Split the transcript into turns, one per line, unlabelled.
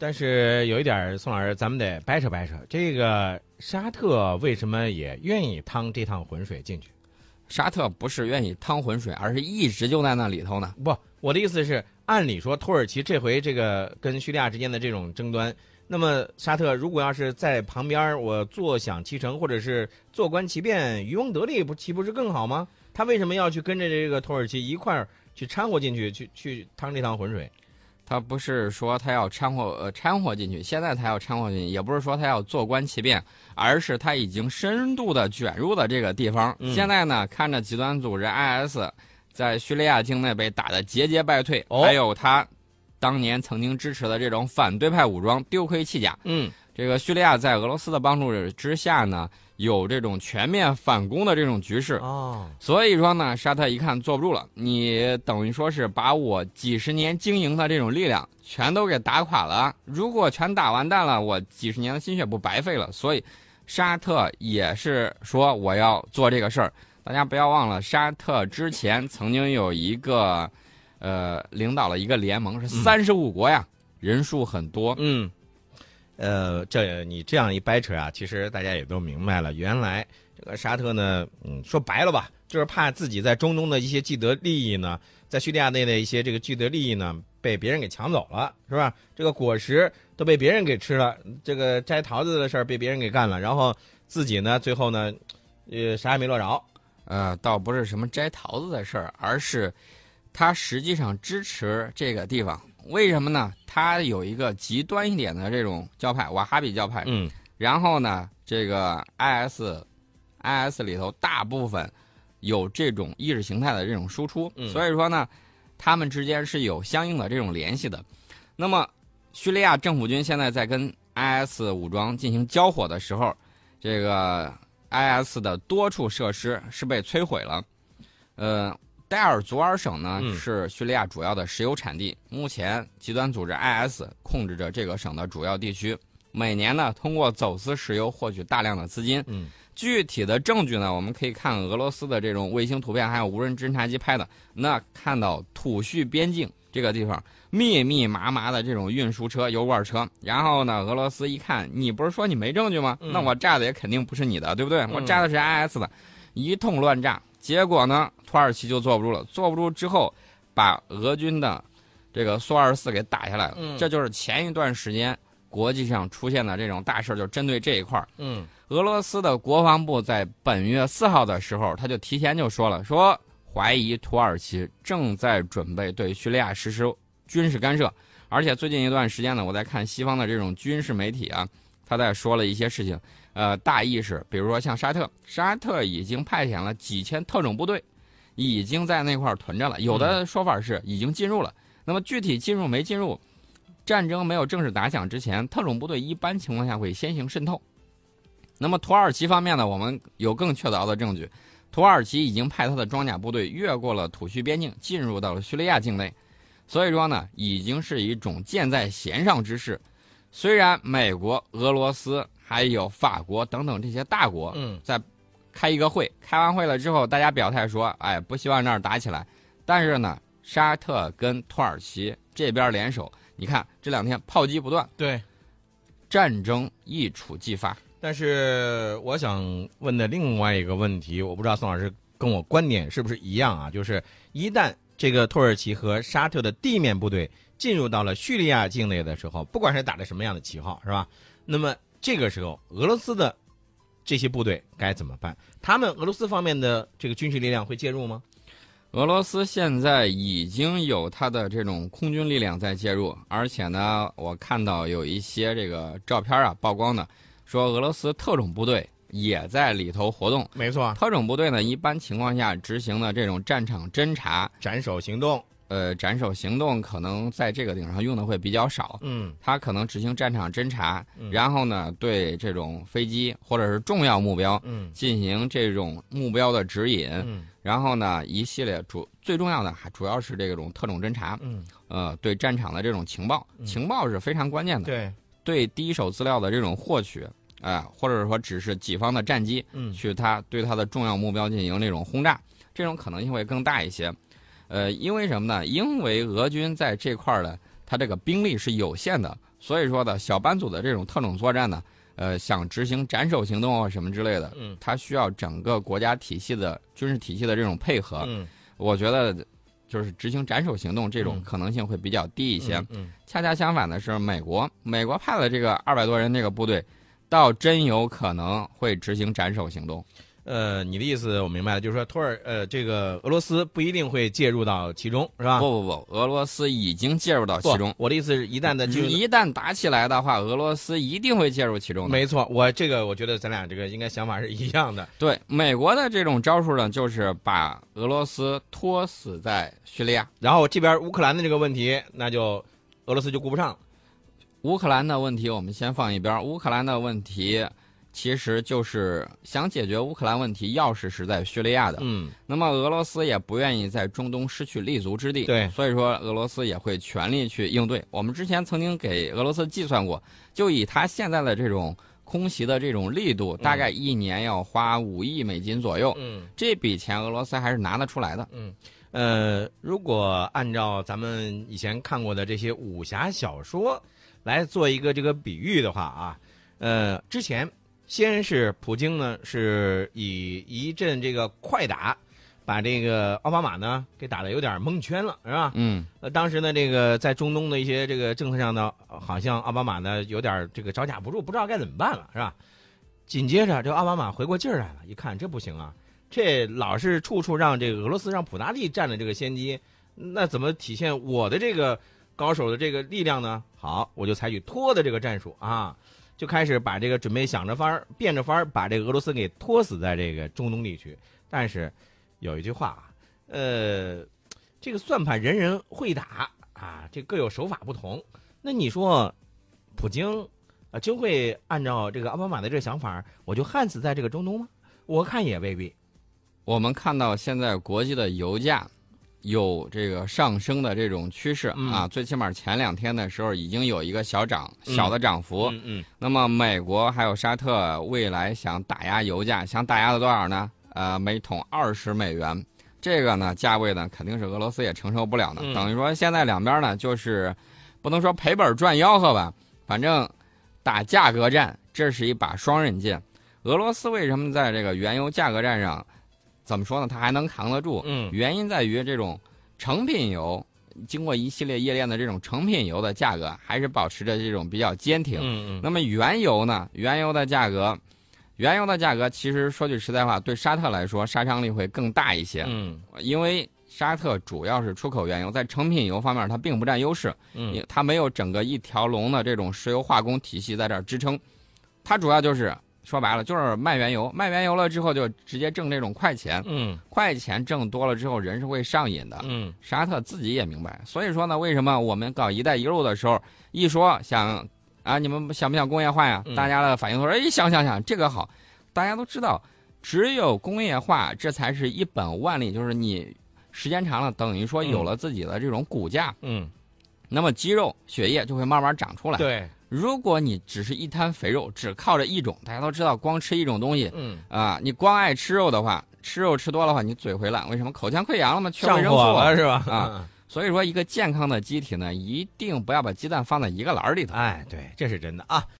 但是有一点，宋老师，咱们得掰扯掰扯，这个沙特为什么也愿意趟这趟浑水进去？
沙特不是愿意趟浑水，而是一直就在那里头呢。
不，我的意思是，按理说土耳其这回这个跟叙利亚之间的这种争端，那么沙特如果要是在旁边，我坐享其成，或者是坐观其变，渔翁得利，不岂不是更好吗？他为什么要去跟着这个土耳其一块儿去掺和进去，去去趟这趟浑水？
他不是说他要掺和呃掺和进去，现在他要掺和进去，也不是说他要坐观其变，而是他已经深度的卷入了这个地方。
嗯
现在呢，看着极端组织 IS 在叙利亚境内被打得节节败退，
哦
还有他当年曾经支持的这种反对派武装丢盔弃甲。
嗯，
这个叙利亚在俄罗斯的帮助之下呢，有这种全面反攻的这种局势。
哦，
所以说呢，沙特一看坐不住了，你等于说是把我几十年经营的这种力量全都给打垮了。如果全打完蛋了，我几十年的心血不白费了。所以，沙特也是说我要做这个事儿。大家不要忘了，沙特之前曾经有一个，呃，领导了一个联盟，是三十五国呀，人数很多。
嗯，呃，这你这样一掰扯啊，其实大家也都明白了，原来这个沙特呢，嗯，说白了吧，就是怕自己在中东的一些既得利益呢，在叙利亚内的一些这个既得利益呢，被别人给抢走了，是吧？这个果实都被别人给吃了，这个摘桃子的事儿被别人给干了，然后自己呢，最后呢，呃，啥也没落着。
呃，倒不是什么摘桃子的事儿，而是他实际上支持这个地方。为什么呢？它有一个极端一点的这种教派，瓦哈比教派。
嗯
然后呢，这个 IS，IS 里头大部分有这种意识形态的这种输出，
嗯
所以说呢，他们之间是有相应的这种联系的。那么，叙利亚政府军现在在跟 IS 武装进行交火的时候，这个 IS 的多处设施是被摧毁了。呃，戴尔祖尔省呢、
嗯
是叙利亚主要的石油产地，目前极端组织 IS 控制着这个省的主要地区。每年呢，通过走私石油获取大量的资金。
嗯
具体的证据呢，我们可以看俄罗斯的这种卫星图片，还有无人侦察机拍的。那看到土叙边境这个地方密密麻麻的这种运输车、油罐车，然后呢，俄罗斯一看，你不是说你没证据吗？
嗯
那我炸的也肯定不是你的，对不对？我炸的是 IS 的，一通乱炸。结果呢，土耳其就坐不住了，坐不住之后，把俄军的这个苏二四给打下来了。
嗯
这就是前一段时间国际上出现的这种大事儿，就针对这一块儿。
嗯
俄罗斯的国防部在本月四号的时候，他就提前就说了，说怀疑土耳其正在准备对叙利亚实施军事干涉，而且最近一段时间呢，我在看西方的这种军事媒体啊，他在说了一些事情，呃，大意是，比如说像沙特，沙特已经派遣了几千特种部队，已经在那块儿屯着了，有的说法是已经进入了，那么具体进入没进入，战争没有正式打响之前，特种部队一般情况下会先行渗透。那么土耳其方面呢，我们有更确凿的证据，土耳其已经派他的装甲部队越过了土叙边境，进入到了叙利亚境内，所以说呢，已经是一种箭在弦上之势。虽然美国、俄罗斯还有法国等等这些大国
嗯在
开一个会，开完会了之后，大家表态说，哎，不希望那儿打起来。但是呢，沙特跟土耳其这边联手，你看这两天炮击不断，
对。
战争一触即发。
但是我想问的另外一个问题，我不知道宋老师跟我观点是不是一样啊？就是一旦这个土耳其和沙特的地面部队进入到了叙利亚境内的时候，不管是打着什么样的旗号，是吧？那么这个时候，俄罗斯的这些部队该怎么办？他们俄罗斯方面的这个军事力量会介入吗？
俄罗斯现在已经有它的这种空军力量在介入，而且呢，我看到有一些这个照片啊曝光的，说俄罗斯特种部队也在里头活动。
没错，
特种部队呢，一般情况下执行的这种战场侦察、
斩首行动。
呃斩首行动，可能在这个顶上用的会比较少。
嗯
他可能执行战场侦察，
嗯
然后呢，对这种飞机或者是重要目标
嗯
进行这种目标的指引。
嗯
然后呢，一系列主最重要的还主要是这种特种侦察，
嗯，
呃，对战场的这种情报，
嗯
情报是非常关键的。
对，
对第一手资料的这种获取，啊、或者说只是己方的战机
嗯
去它对它的重要目标进行那种轰炸，这种可能性会更大一些。呃，因为什么呢？因为俄军在这块儿呢它这个兵力是有限的，所以说呢，小班组的这种特种作战呢，呃，想执行斩首行动啊什么之类的，
嗯
它需要整个国家体系的军事体系的这种配合。
嗯
我觉得就是执行斩首行动这种
嗯
可能性会比较低一些。
嗯
恰恰相反的是，美国美国派的这个二百多人那个部队，倒真有可能会执行斩首行动。
呃，你的意思我明白了，就是说托尔呃这个俄罗斯不一定会介入到其中，是吧？
不不不，俄罗斯已经介入到其中。
我的意思是一旦的进入
一旦打起来的话，俄罗斯一定会介入其中的。
没错，我这个我觉得咱俩这个应该想法是一样的。
对美国的这种招数呢，就是把俄罗斯拖死在叙利亚。
然后这边乌克兰的这个问题，那就俄罗斯就顾不上了。
乌克兰的问题我们先放一边，乌克兰的问题其实就是想解决乌克兰问题，钥匙是在叙利亚的。
嗯
那么俄罗斯也不愿意在中东失去立足之地，
对
所以说俄罗斯也会全力去应对。我们之前曾经给俄罗斯计算过，就以他现在的这种空袭的这种力度，大概一年要花五亿美金左右，
嗯
这笔钱俄罗斯还是拿得出来的。
嗯，呃，如果按照咱们以前看过的这些武侠小说来做一个这个比喻的话啊，呃，之前先是普京呢是以一阵这个快打，把这个奥巴马呢给打得有点蒙圈了，是吧？
嗯，
呃，当时呢，这个在中东的一些这个政策上呢，好像奥巴马呢有点这个招架不住，不知道该怎么办了，是吧？紧接着，这个奥巴马回过劲儿来了，一看这不行啊，这老是处处让这个俄罗斯让普大帝占了这个先机，那怎么体现我的这个高手的这个力量呢？好，我就采取拖的这个战术啊，就开始把这个准备想着法儿变着法儿把这个俄罗斯给拖死在这个中东地区。但是有一句话啊，呃，这个算盘人人会打啊，这各有手法不同。那你说，普京啊就会按照这个奥巴马的这个想法，我就焊死在这个中东吗？我看也未必。
我们看到现在国际的油价有这个上升的这种趋势、
嗯
啊，最起码前两天的时候已经有一个小涨、
嗯
小的涨幅。
嗯嗯
那么美国还有沙特未来想打压油价，想打压到多少呢？呃，每桶二十美元，这个呢价位呢肯定是俄罗斯也承受不了的。
嗯
等于说现在两边呢就是不能说赔本赚吆喝吧，反正打价格战，这是一把双刃剑。俄罗斯为什么在这个原油价格战上，怎么说呢？它还能扛得住？
嗯
原因在于这种成品油经过一系列冶炼的这种成品油的价格还是保持着这种比较坚挺。
嗯嗯
那么原油呢？原油的价格，原油的价格其实说句实在话，对沙特来说杀伤力会更大一些，
嗯
因为沙特主要是出口原油，在成品油方面它并不占优势，
嗯
它没有整个一条龙的这种石油化工体系在这儿支撑，它主要就是说白了就是卖原油，卖原油了之后就直接挣这种快钱，
嗯
快钱挣多了之后人是会上瘾的，
嗯
沙特自己也明白，所以说呢，为什么我们搞“一带一路”的时候，一说想啊，你们想不想工业化呀？
嗯
大家的反应都说，哎，想想想，这个好。大家都知道，只有工业化，这才是一本万利，就是你时间长了，等于说有了自己的这种骨架，
嗯，
那么肌肉、血液就会慢慢长出来。
对，
如果你只是一滩肥肉，只靠着一种，大家都知道，光吃一种东西
嗯，
啊，你光爱吃肉的话，吃肉吃多的话，你嘴会烂，为什么？口腔溃疡了嘛，缺维生素
火了是吧？
啊，所以说，一个健康的机体呢，一定不要把鸡蛋放在一个篮儿里头。
哎，对，这是真的啊。